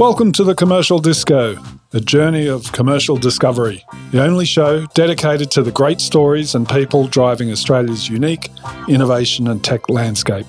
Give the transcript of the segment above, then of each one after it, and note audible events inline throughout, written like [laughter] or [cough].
Welcome to the Commercial Disco, a journey of commercial discovery, the only show dedicated to the great stories and people driving Australia's unique innovation and tech landscape.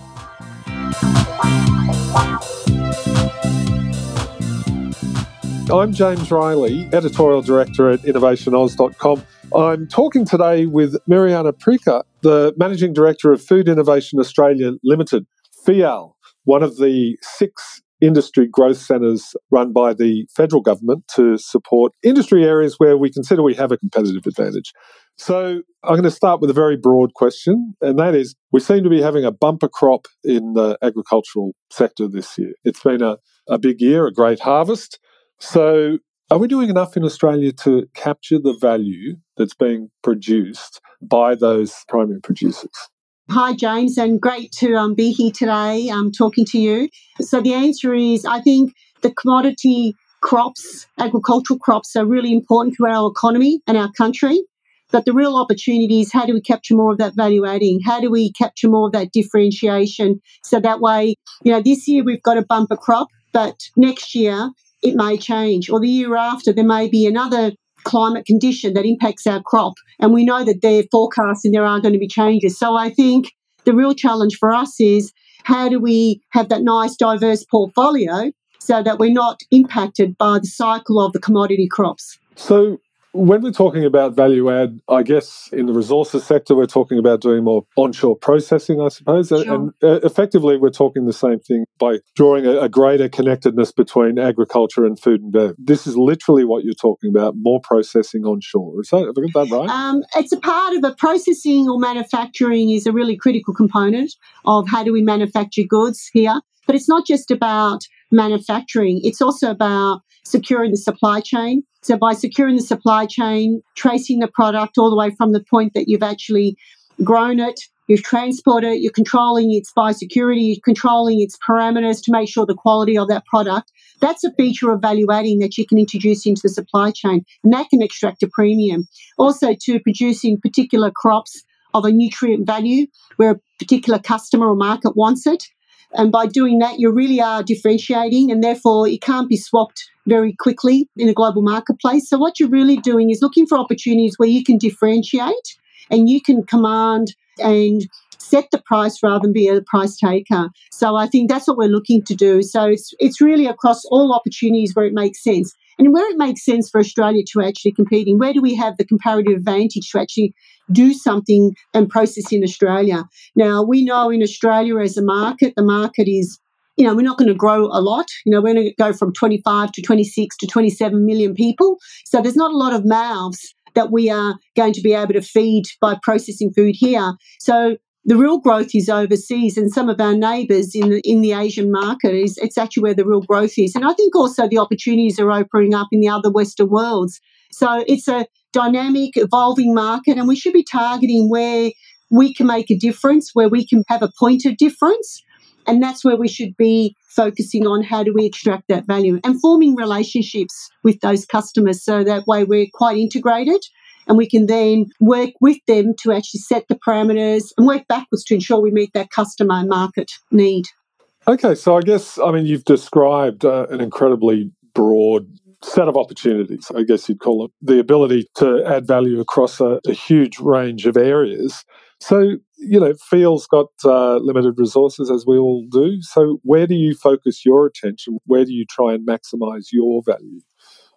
I'm James Riley, Editorial Director at InnovationAus.com. I'm talking today with Mirjana Prica, the Managing Director of Food Innovation Australia Limited, FIAL, one of the six industry growth centres run by the federal government to support industry areas where we consider we have a competitive advantage. So I'm going to start with a very broad question, and that is we seem to be having a bumper crop in the agricultural sector this year. It's been a, a big year, a great harvest. So are we doing enough in Australia to capture the value that's being produced by those primary producers? Hi, James, and great to um, be here today um, talking to you. So, the answer is I think the commodity crops, agricultural crops, are really important to our economy and our country. But the real opportunity is how do we capture more of that value adding? How do we capture more of that differentiation? So that way, you know, this year we've got a bumper crop, but next year it may change, or the year after there may be another climate condition that impacts our crop. And we know that they're forecasting there are going to be changes. So I think the real challenge for us is how do we have that nice, diverse portfolio so that we're not impacted by the cycle of the commodity crops? So, when we're talking about value add, I guess in the resources sector, we're talking about doing more onshore processing, I suppose. Sure. And uh, effectively, we're talking the same thing by drawing a, a, greater connectedness between agriculture and food and bev. This is literally what you're talking about more processing onshore. Is that, have I got that right? Um, it's a part of a processing or manufacturing is a really critical component of how do we manufacture goods here. But it's not just about manufacturing, it's also about securing the supply chain. So, by securing the supply chain, tracing the product all the way from the point that you've actually grown it, you've transported it, you're controlling its biosecurity, you're controlling its parameters to make sure the quality of that product. That's a feature of value adding that you can introduce into the supply chain, and that can extract a premium. Also, to producing particular crops of a nutrient value where a particular customer or market wants it. And by doing that, you really are differentiating, and therefore it can't be swapped very quickly in a global marketplace. So, what you're really doing is looking for opportunities where you can differentiate and you can command and set the price rather than be a price taker. So, I think that's what we're looking to do. So, it's, it's really across all opportunities where it makes sense. And where it makes sense for Australia to actually compete in, where do we have the comparative advantage to actually do something and process in Australia? Now, we know in Australia as a market, the market is you know, we're not going to grow a lot. You know, we're going to go from 25 to 26 to 27 million people. So there's not a lot of mouths that we are going to be able to feed by processing food here. So the real growth is overseas and some of our neighbours in the in the Asian market is it's actually where the real growth is. And I think also the opportunities are opening up in the other Western worlds. So it's a dynamic, evolving market and we should be targeting where we can make a difference, where we can have a point of difference. And that's where we should be focusing on how do we extract that value and forming relationships with those customers so that way we're quite integrated and we can then work with them to actually set the parameters and work backwards to ensure we meet that customer and market need. Okay, so I guess, I mean, you've described uh, an incredibly broad set of opportunities, I guess you'd call it, the ability to add value across a, a huge range of areas. So, you know, FIAL's got uh, limited resources, as we all do. So, where do you focus your attention? Where do you try and maximize your value?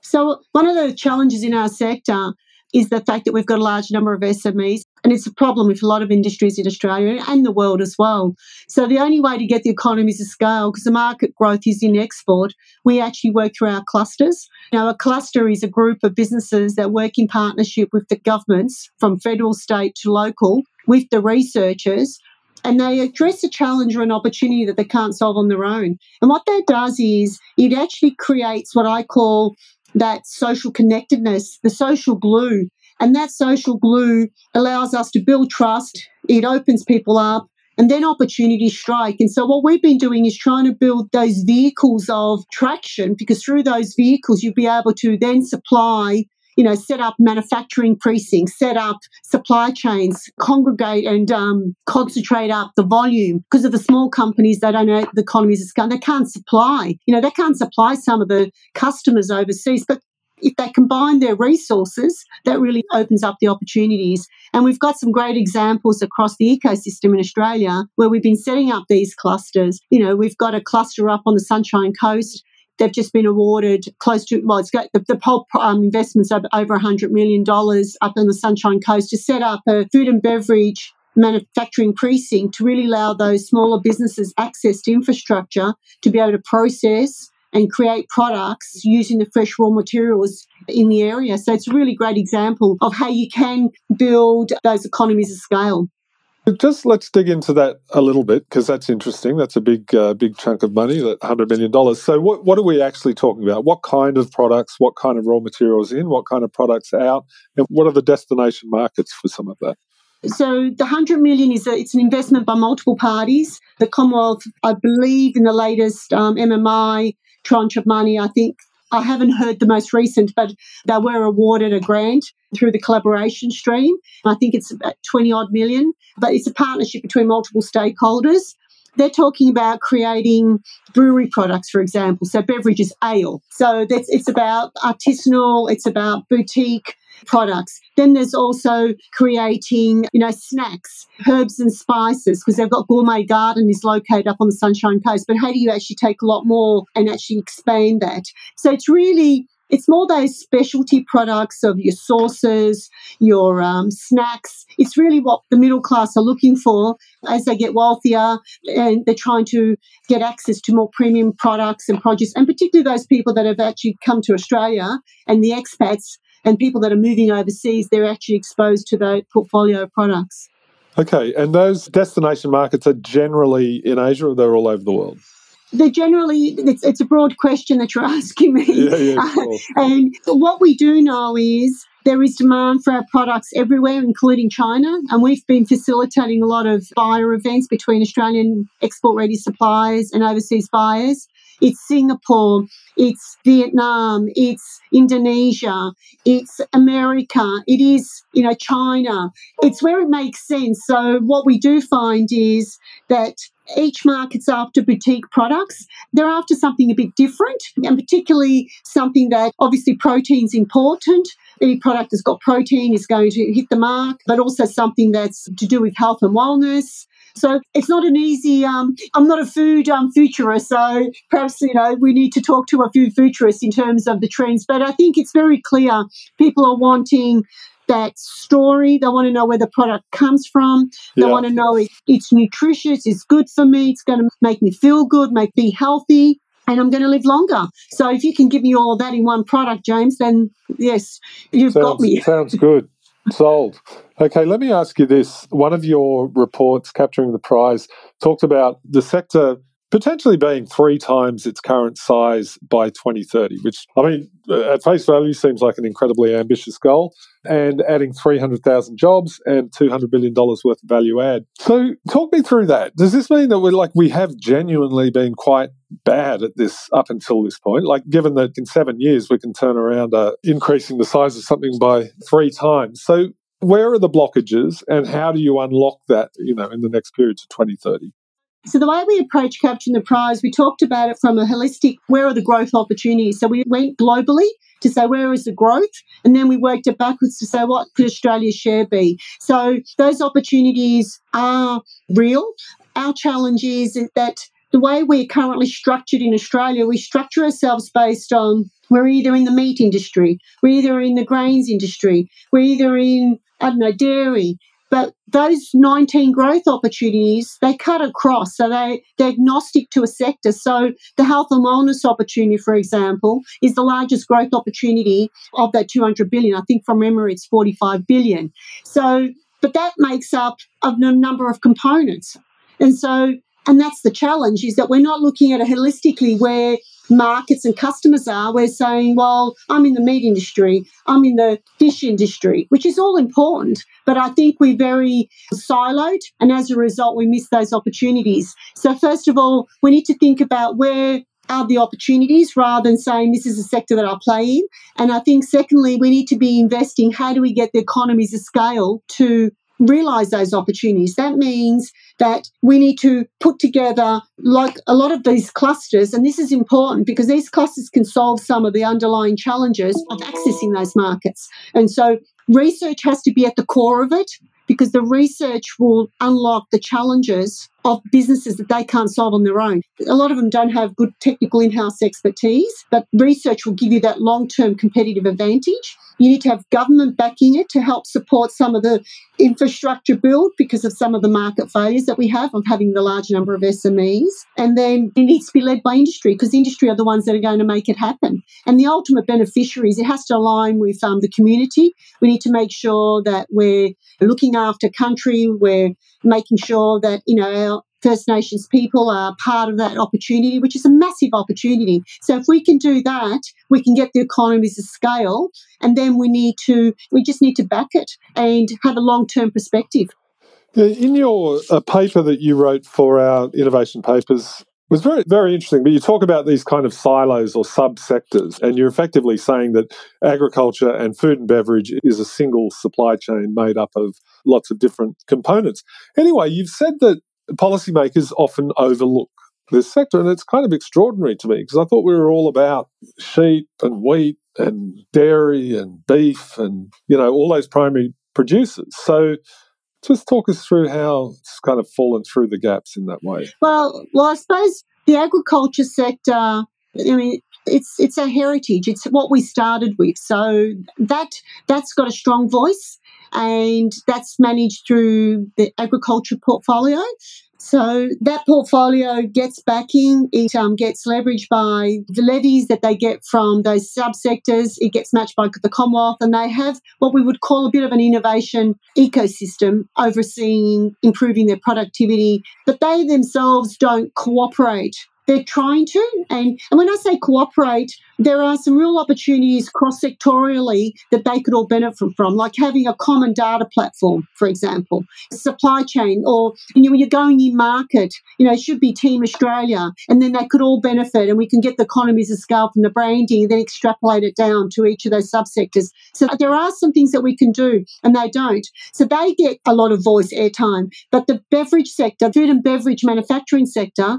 So, one of the challenges in our sector is the fact that we've got a large number of SMEs. And it's a problem with a lot of industries in Australia and the world as well. So the only way to get the economies of scale, because the market growth is in export, we actually work through our clusters. Now, a cluster is a group of businesses that work in partnership with the governments from federal, state to local, with the researchers and they address a challenge or an opportunity that they can't solve on their own. And what that does is it actually creates what I call that social connectedness, the social glue. And that social glue allows us to build trust, it opens people up, and then opportunities strike. And so, what we've been doing is trying to build those vehicles of traction because through those vehicles, you'll be able to then supply you know, set up manufacturing precincts, set up supply chains, congregate and um, concentrate up the volume because of the small companies They don't know the economies of scale. They can't supply, you know, they can't supply some of the customers overseas, but if they combine their resources, that really opens up the opportunities. And we've got some great examples across the ecosystem in Australia where we've been setting up these clusters. You know, we've got a cluster up on the Sunshine Coast. They've just been awarded close to, well, it's got the, the whole um, investments of over $100 million up on the Sunshine Coast to set up a food and beverage manufacturing precinct to really allow those smaller businesses access to infrastructure to be able to process and create products using the fresh raw materials in the area. So it's a really great example of how you can build those economies of scale. Just let's dig into that a little bit because that's interesting. That's a big, uh, big chunk of money, that hundred million dollars. So, what what are we actually talking about? What kind of products? What kind of raw materials in? What kind of products out? And what are the destination markets for some of that? So the 100 million is a, it's an investment by multiple parties. The Commonwealth, I believe, in the latest um, MMI tranche of money. I think I haven't heard the most recent, but they were awarded a grant through the collaboration stream. I think it's about 20 odd million, but it's a partnership between multiple stakeholders. They're talking about creating brewery products, for example. So beverages, ale. So that's, it's about artisanal, it's about boutique products. Then there's also creating, you know, snacks, herbs and spices, because they've got Gourmet Garden is located up on the Sunshine Coast. But how do you actually take a lot more and actually expand that? So it's really it's more those specialty products of your sauces, your um, snacks. It's really what the middle class are looking for as they get wealthier and they're trying to get access to more premium products and produce, and particularly those people that have actually come to Australia and the expats and people that are moving overseas, they're actually exposed to the portfolio of products. Okay, and those destination markets are generally in Asia or they're all over the world? They're generally, it's, it's a broad question that you're [laughs] asking me. Yeah, yeah, uh, sure. and what we do know is there is demand for our products everywhere, including China, and we've been facilitating a lot of buyer events between Australian export ready suppliers and overseas buyers. It's Singapore, it's Vietnam, it's Indonesia, it's America, it is, you know, China. It's where it makes sense. So what we do find is that each market's after boutique products. They're after something a bit different, and particularly something that obviously protein's important. Any product that's got protein is going to hit the mark, but also something that's to do with health and wellness. So it's not an easy. Um, I'm not a food um, futurist, so perhaps you know we need to talk to a food futurist in terms of the trends. But I think it's very clear people are wanting that story. They want to know where the product comes from. They yeah. want to know it, it's nutritious, it's good for me, it's going to make me feel good, make me healthy, and I'm going to live longer. So if you can give me all of that in one product, James, then yes, you've sounds, got me. sounds good. Sold. Okay, let me ask you this. One of your reports, Capturing the Prize, talked about the sector potentially being three times its current size by 2030, which, I mean, at face value seems like an incredibly ambitious goal, and adding 300,000 jobs and $200 billion worth of value add. So, talk me through that. Does this mean that we're like, we have genuinely been quite bad at this up until this point? Like, given that in seven years we can turn around uh, increasing the size of something by three times. So, where are the blockages and how do you unlock that, you know, in the next period to 2030? So, the way we approach capturing the prize, we talked about it from a holistic where are the growth opportunities? So, we went globally to say where is the growth, and then we worked it backwards to say what could Australia's share be? So, those opportunities are real. Our challenge is that the way we're currently structured in Australia, we structure ourselves based on we're either in the meat industry, we're either in the grains industry, we're either in, I don't know, dairy, but those 19 growth opportunities, they cut across. So they, they're agnostic to a sector. So the health and wellness opportunity, for example, is the largest growth opportunity of that 200 billion. I think from memory, it's 45 billion. So, but that makes up a number of components. And so, and that's the challenge is that we're not looking at it holistically where markets and customers are, we're saying, well, I'm in the meat industry, I'm in the fish industry, which is all important. But I think we're very siloed, and as a result, we miss those opportunities. So, first of all, we need to think about where are the opportunities rather than saying this is a sector that I play in. And I think, secondly, we need to be investing how do we get the economies of scale to realize those opportunities. That means that we need to put together like a lot of these clusters, and this is important because these clusters can solve some of the underlying challenges of accessing those markets. And so research has to be at the core of it because the research will unlock the challenges of businesses that they can't solve on their own. A lot of them don't have good technical in house expertise, but research will give you that long term competitive advantage. You need to have government backing it to help support some of the infrastructure build because of some of the market failures that we have of having the large number of SMEs. And then it needs to be led by industry because industry are the ones that are going to make it happen. And the ultimate beneficiaries, it has to align with um, the community. We need to make sure that we're looking after country, we're making sure that, you know, our First Nations people are part of that opportunity, which is a massive opportunity. So if we can do that, we can get the economies of scale, and then we need to, we just need to back it and have a long term perspective. In your uh, paper that you wrote for our innovation papers, was very very interesting. But you talk about these kind of silos or subsectors, and you're effectively saying that agriculture and food and beverage is a single supply chain made up of lots of different components. Anyway, you've said that policymakers often overlook this sector. And it's kind of extraordinary to me because I thought we were all about sheep and wheat and dairy and beef and, you know, all those primary producers. So just talk us through how it's kind of fallen through the gaps in that way. Well, well, I suppose the agriculture sector, I mean, it's it's a heritage. It's what we started with. So that that's got a strong voice and that's managed through the agriculture portfolio. So that portfolio gets backing. It um, gets leveraged by the levies that they get from those subsectors. It gets matched by the Commonwealth, and they have what we would call a bit of an innovation ecosystem overseeing improving their productivity. But they themselves don't cooperate they're trying to. And, and when I say cooperate, there are some real opportunities cross sectorially that they could all benefit from, like having a common data platform, for example, supply chain, or you know, when you're going in market, you know, it should be Team Australia, and then they could all benefit, and we can get the economies of scale from the branding, and then extrapolate it down to each of those subsectors. So there are some things that we can do, and they don't. So they get a lot of voice airtime, but the beverage sector, food and beverage manufacturing sector,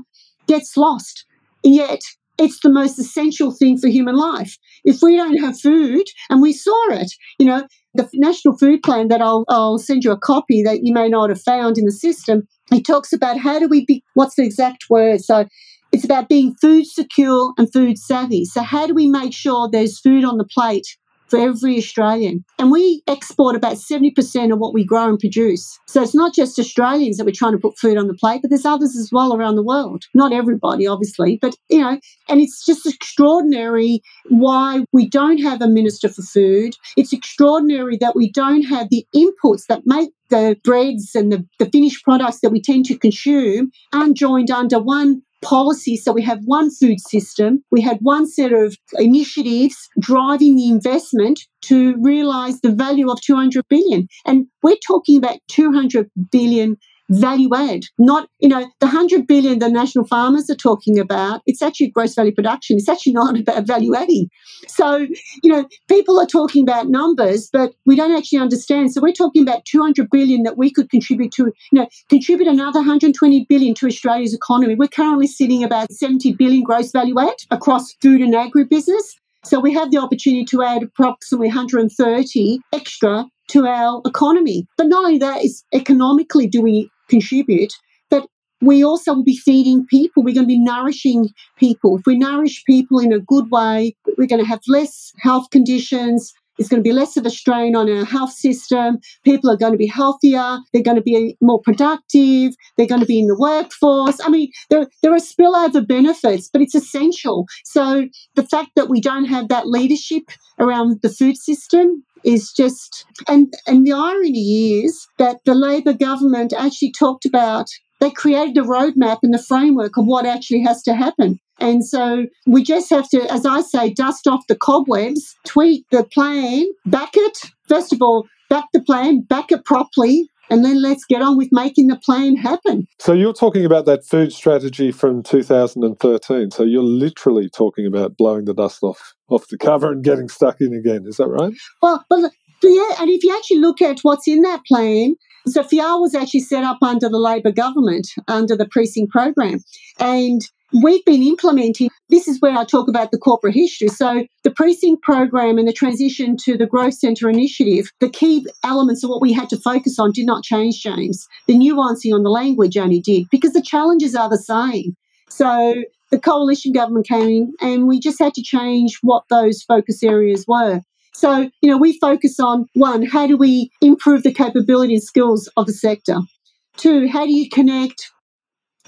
gets lost. Yet it's the most essential thing for human life. If we don't have food, and we saw it, you know, the National Food Plan that I'll, I'll send you a copy that you may not have found in the system, it talks about how do we be, what's the exact word? So it's about being food secure and food savvy. So, how do we make sure there's food on the plate for every Australian. And we export about 70% of what we grow and produce. So it's not just Australians that we're trying to put food on the plate, but there's others as well around the world. Not everybody, obviously, but you know, and it's just extraordinary why we don't have a minister for food. It's extraordinary that we don't have the inputs that make the breads and the, the finished products that we tend to consume aren't joined under one policy. So we have one food system, we had one set of initiatives driving the investment to realize the value of 200 billion. And we're talking about 200 billion value add, not, you know, the 100 billion the national farmers are talking about, it's actually gross value production. It's actually [laughs] not about value adding. So, you know, people are talking about numbers, but we don't actually understand. So we're talking about 200 billion that we could contribute to, you know, contribute another 120 billion to Australia's economy. We're currently sitting about 70 billion gross value add across food and agribusiness. So we have the opportunity to add approximately 130 extra to our economy. But not only that, is economically do we contribute, but we also will be feeding people. We're going to be nourishing people. If we nourish people in a good way, we're going to have less health conditions. It's going to be less of a strain on our health system. People are going to be healthier. They're going to be more productive. They're going to be in the workforce. I mean, there, there are spillover benefits, but it's essential. So the fact that we don't have that leadership around the food system is just and and the irony is that the Labor government actually talked about they created a roadmap and the framework of what actually has to happen. And so we just have to, as I say, dust off the cobwebs, tweak the plan, back it. First of all, back the plan, back it properly, and then let's get on with making the plan happen. So you're talking about that food strategy from 2013. So you're literally talking about blowing the dust off off the cover and getting stuck in again. Is that right? Well, but yeah, and if you actually look at what's in that plan, so FIAL was actually set up under the Labor government, under the precinct program. And we've been implementing this is where I talk about the corporate history. So the precinct program and the transition to the growth centre initiative, the key elements of what we had to focus on did not change, James. The nuancing on the language only did because the challenges are the same. So the coalition government came in and we just had to change what those focus areas were. So, you know, we focus on one, how do we improve the capability and skills of the sector? Two, how do you connect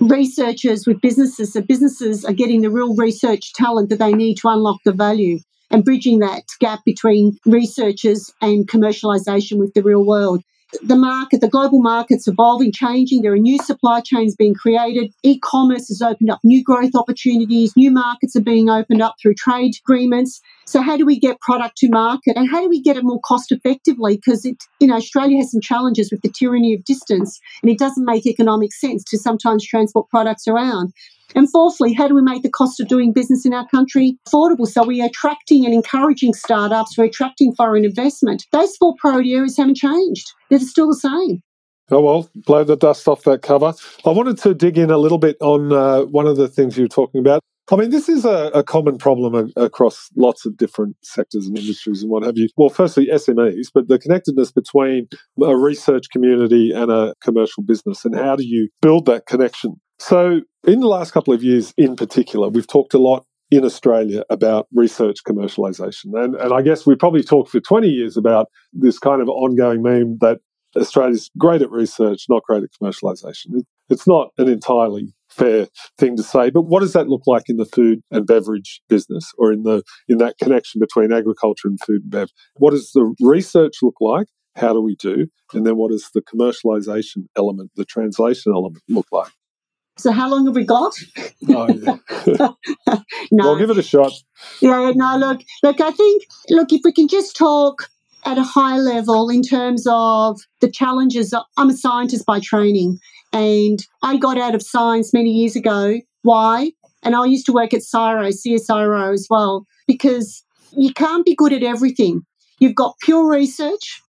researchers with businesses so businesses are getting the real research talent that they need to unlock the value and bridging that gap between researchers and commercialization with the real world the market, the global market's evolving, changing. There are new supply chains being created. E commerce has opened up new growth opportunities. New markets are being opened up through trade agreements. So, how do we get product to market and how do we get it more cost effectively? Because, it, you know, Australia has some challenges with the tyranny of distance and it doesn't make economic sense to sometimes transport products around. And fourthly, how do we make the cost of doing business in our country affordable? So we're attracting and encouraging startups, we're attracting foreign investment. Those four priority areas haven't changed. They're still the same. Oh, well, blow the dust off that cover. I wanted to dig in a little bit on uh, one of the things you were talking about. I mean, this is a, a common problem a, across lots of different sectors and industries and what have you. Well, firstly, SMEs, but the connectedness between a research community and a commercial business, and how do you build that connection? So, in the last couple of years in particular, we've talked a lot in Australia about research commercialization. And, and I guess we probably talked for 20 years about this kind of ongoing meme that Australia's great at research, not great at commercialization. It, it's not an entirely fair thing to say, but what does that look like in the food and beverage business or in the in that connection between agriculture and food and bev? What does the research look like? How do we do? And then what does the commercialization element, the translation element look like? So how long have we got? Oh, yeah. [laughs] no. Well, give it a shot. Yeah, no, look, look, I think, look, if we can just talk at a high level in terms of the challenges. I'm a scientist by training, and I got out of science many years ago. Why? And I used to work at CSIRO, CSIRO as well, because you can't be good at everything. You've got pure research,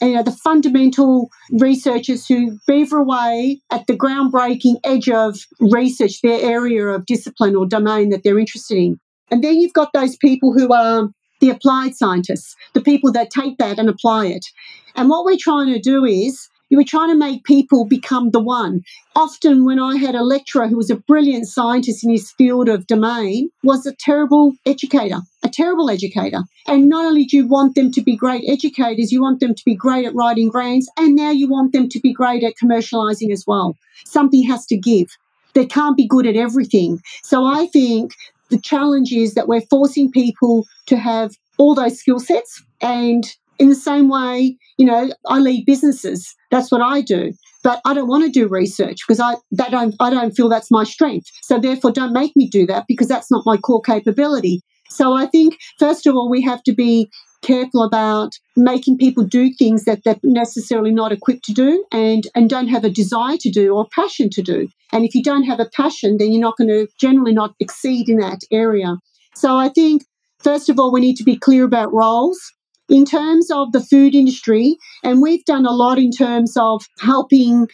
you know, the fundamental researchers who beaver away at the groundbreaking edge of research, their area of discipline or domain that they're interested in. And then you've got those people who are the applied scientists, the people that take that and apply it. And what we're trying to do is you were trying to make people become the one. Often, when I had a lecturer who was a brilliant scientist in his field of domain, was a terrible educator, a terrible educator. And not only do you want them to be great educators, you want them to be great at writing grants, and now you want them to be great at commercializing as well. Something has to give. They can't be good at everything. So I think the challenge is that we're forcing people to have all those skill sets and in the same way, you know, I lead businesses. That's what I do. But I don't want to do research because I that don't I don't feel that's my strength. So therefore don't make me do that because that's not my core capability. So I think first of all we have to be careful about making people do things that they're necessarily not equipped to do and, and don't have a desire to do or passion to do. And if you don't have a passion, then you're not going to generally not exceed in that area. So I think, first of all, we need to be clear about roles in terms of the food industry, and we've done a lot in terms of helping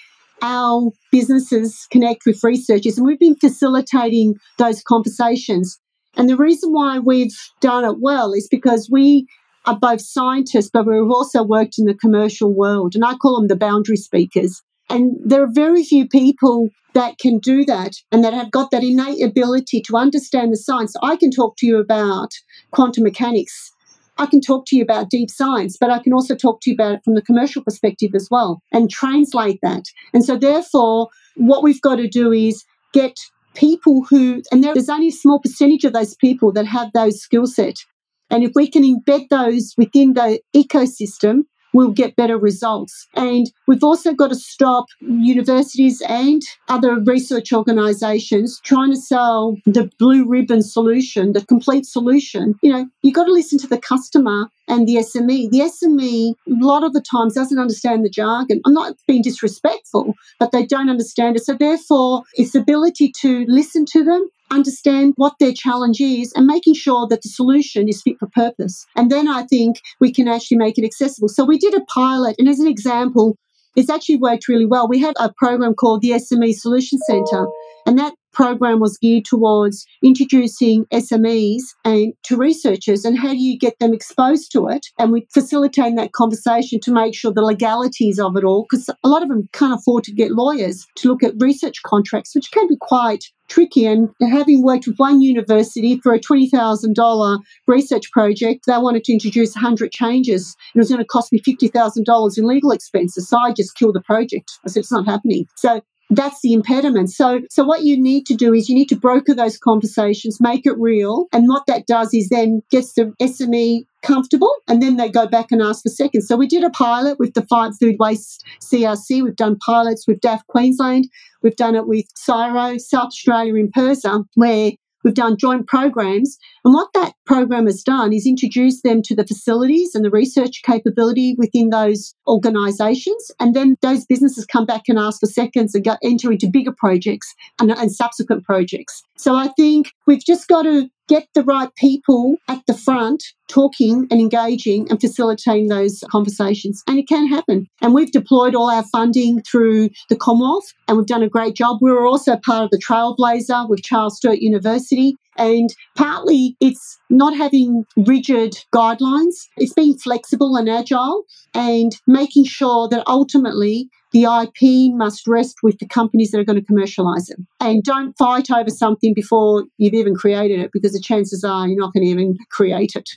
our businesses connect with researchers, and we've been facilitating those conversations. And the reason why we've done it well is because we are both scientists, but we've also worked in the commercial world, and I call them the boundary speakers. And there are very few people that can do that and that have got that innate ability to understand the science. I can talk to you about quantum mechanics I can talk to you about deep science, but I can also talk to you about it from the commercial perspective as well and translate that. And so, therefore, what we've got to do is get people who, and there's only a small percentage of those people that have those skill set. And if we can embed those within the ecosystem we'll get better results. And we've also got to stop universities and other research organizations trying to sell the blue ribbon solution, the complete solution. You know, you've got to listen to the customer and the SME. The SME, a lot of the times, doesn't understand the jargon. I'm not being disrespectful, but they don't understand it. So, therefore, it's the ability to listen to them understand what their challenge is and making sure that the solution is fit for purpose. And then I think we can actually make it accessible. So we did a pilot, and as an example, it's actually worked really well. We had a program called the SME Solution Centre, and that program was geared towards introducing SMEs and to researchers and how do you get them exposed to it and we facilitate that conversation to make sure the legalities of it all because a lot of them can't afford to get lawyers to look at research contracts which can be quite tricky. And having worked with one university for a $20,000 research project, they wanted to introduce 100 changes. It was going to cost me $50,000 in legal expenses. So I just killed the project. I said, it's not happening. So that's the impediment. So, so what you need to do is you need to broker those conversations, make it real. And what that does is then gets the SME comfortable and then they go back and ask for seconds. So we did a pilot with the Fight Food Waste CRC. We've done pilots with DAFF Queensland. We've done it with CSIRO, South Australia in PIRSA, um, where We've done joint programs. And what that program has done is introduce them to the facilities and the research capability within those organisations. And then those businesses come back and ask for seconds and go, enter into bigger projects and, and subsequent projects. So I think we've just got to get the right people at the front talking and engaging and facilitating those conversations. And it can happen. And we've deployed all our funding through the Commonwealth and we've done a great job. We were also part of the Trailblazer with Charles Sturt University. And partly it's not having rigid guidelines, it's being flexible and agile and making sure that ultimately the IP must rest with the companies that are going to commercialize it. And don't fight over something before you've even created it because the chances are you're not going to even create it.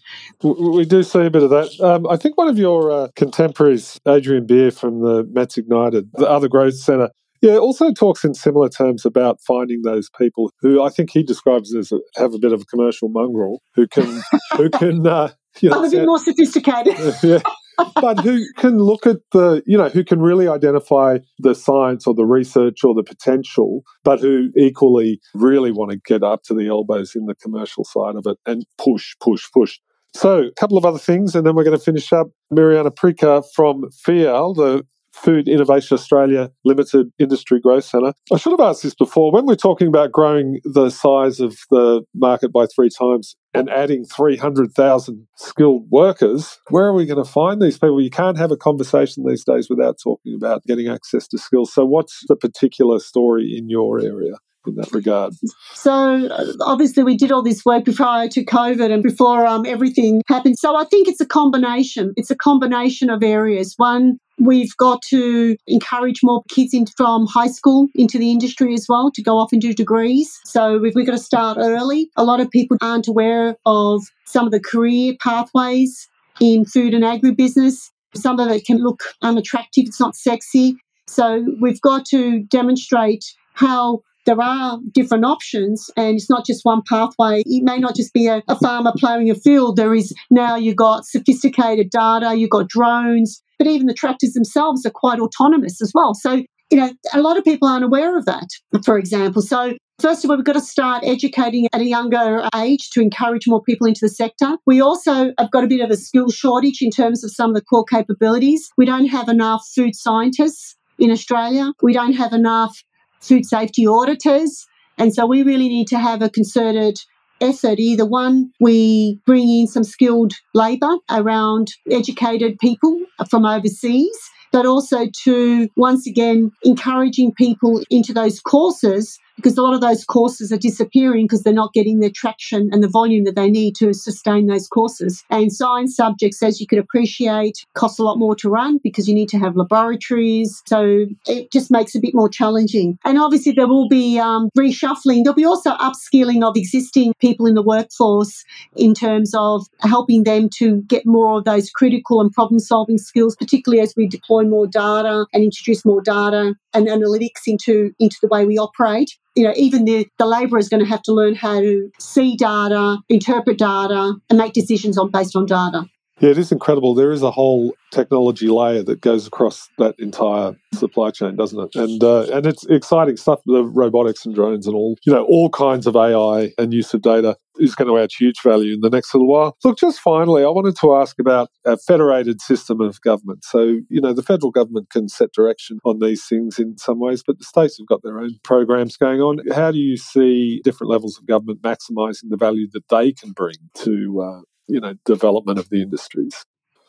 We do see a bit of that. Um, I think one of your uh, contemporaries, Adrian Beer from the Mets Ignited, the other growth centre, yeah, also talks in similar terms about finding those people who I think he describes as a, have a bit of a commercial mongrel who can [laughs] who can uh, you know, I'm a bit more sophisticated. yeah, but who can look at the, you know, who can really identify the science or the research or the potential, but who equally really want to get up to the elbows in the commercial side of it and push, push, push. So, a couple of other things, and then we're going to finish up. Mirjana Prica from FIAL, the Food Innovation Australia Limited Industry Growth Centre. I should have asked this before. When we're talking about growing the size of the market by three times and adding 300,000 skilled workers, where are we going to find these people? You can't have a conversation these days without talking about getting access to skills. So, what's the particular story in your area? In that regard? So obviously we did all this work prior to COVID and before um, everything happened. So I think it's a combination. It's a combination of areas. One, we've got to encourage more kids in, from high school into the industry as well to go off and do degrees. So we've, we've got to start early. A lot of people aren't aware of some of the career pathways in food and agribusiness. Some of it can look unattractive. It's not sexy. So we've got to demonstrate how there are different options and it's not just one pathway. It may not just be a, a farmer ploughing a field. There is now you've got sophisticated data, you've got drones, but even the tractors themselves are quite autonomous as well. So, you know, a lot of people aren't aware of that, for example. So First of all, we've got to start educating at a younger age to encourage more people into the sector. We also have got a bit of a skill shortage in terms of some of the core capabilities. We don't have enough food scientists in Australia. We don't have enough food safety auditors. And so we really need to have a concerted effort. Either one, we bring in some skilled labour around educated people from overseas, but also to once again encouraging people into those courses because a lot of those courses are disappearing because they're not getting the traction and the volume that they need to sustain those courses. And science subjects, as you could appreciate, cost a lot more to run because you need to have laboratories. So it just makes it a bit more challenging. And obviously, there will be um, reshuffling. There'll be also upskilling of existing people in the workforce in terms of helping them to get more of those critical and problem solving skills, particularly as we deploy more data and introduce more data and analytics into, into the way we operate you know, even the, the labourer is going to have to learn how to see data, interpret data, and make decisions on based on data. Yeah, it is incredible. There is a whole technology layer that goes across that entire supply chain, doesn't it? And uh, and it's exciting stuff. The robotics and drones and all, you know, all kinds of AI and use of data is going to add huge value in the next little while. Look, just finally, I wanted to ask about a federated system of government. So, you know, the federal government can set direction on these things in some ways, but the states have got their own programs going on. How do you see different levels of government maximising the value that they can bring to uh, you know development of the industries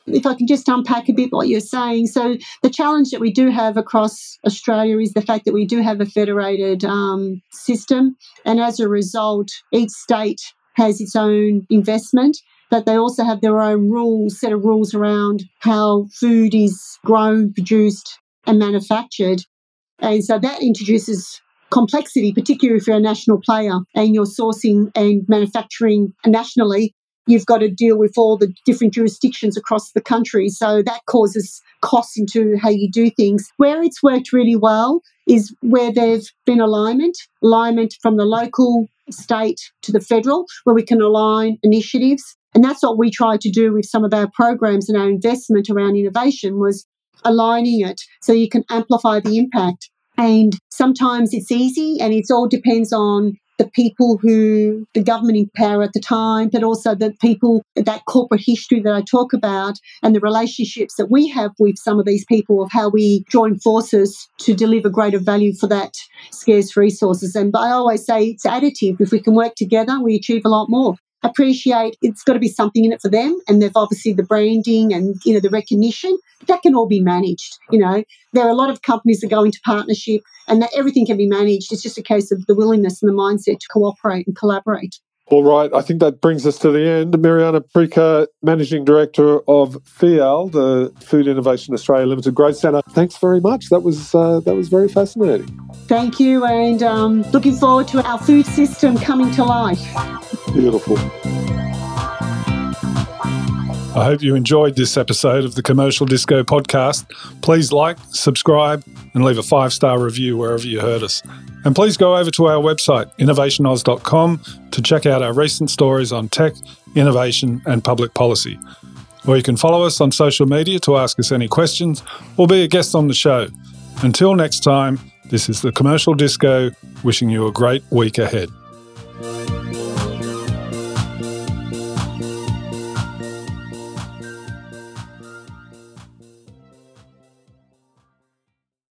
if I can just unpack a bit what you're saying. So, the challenge that we do have across Australia is the fact that we do have a federated um, system. And as a result, each state has its own investment, but they also have their own rules, set of rules around how food is grown, produced, and manufactured. And so that introduces complexity, particularly if you're a national player and you're sourcing and manufacturing nationally you've got to deal with all the different jurisdictions across the country. So that causes costs into how you do things. Where it's worked really well is where there's been alignment, alignment from the local, state to the federal, where we can align initiatives. And that's what we tried to do with some of our programs and our investment around innovation was aligning it so you can amplify the impact. And sometimes it's easy and it all depends on the people who the government in power at the time, but also the people, that corporate history that I talk about, and the relationships that we have with some of these people of how we join forces to deliver greater value for that scarce resources. And I always say it's additive. If we can work together, we achieve a lot more appreciate it's got to be something in it for them and they've obviously the branding and you know the recognition that can all be managed you know there are a lot of companies that go into partnership and that everything can be managed it's just a case of the willingness and the mindset to cooperate and collaborate all right, I think that brings us to the end. Mirjana Prica, Managing Director of FIAL, the Food Innovation Australia Limited Growth Centre. Thanks very much. That was uh, that was very fascinating. Thank you, and um, looking forward to our food system coming to life. Beautiful. I hope you enjoyed this episode of the Commercial Disco podcast. Please like, subscribe, and leave a five star review wherever you heard us. And please go over to our website, innovationaus.com, to check out our recent stories on tech, innovation, and public policy. Or you can follow us on social media to ask us any questions or be a guest on the show. Until next time, this is the Commercial Disco, wishing you a great week ahead.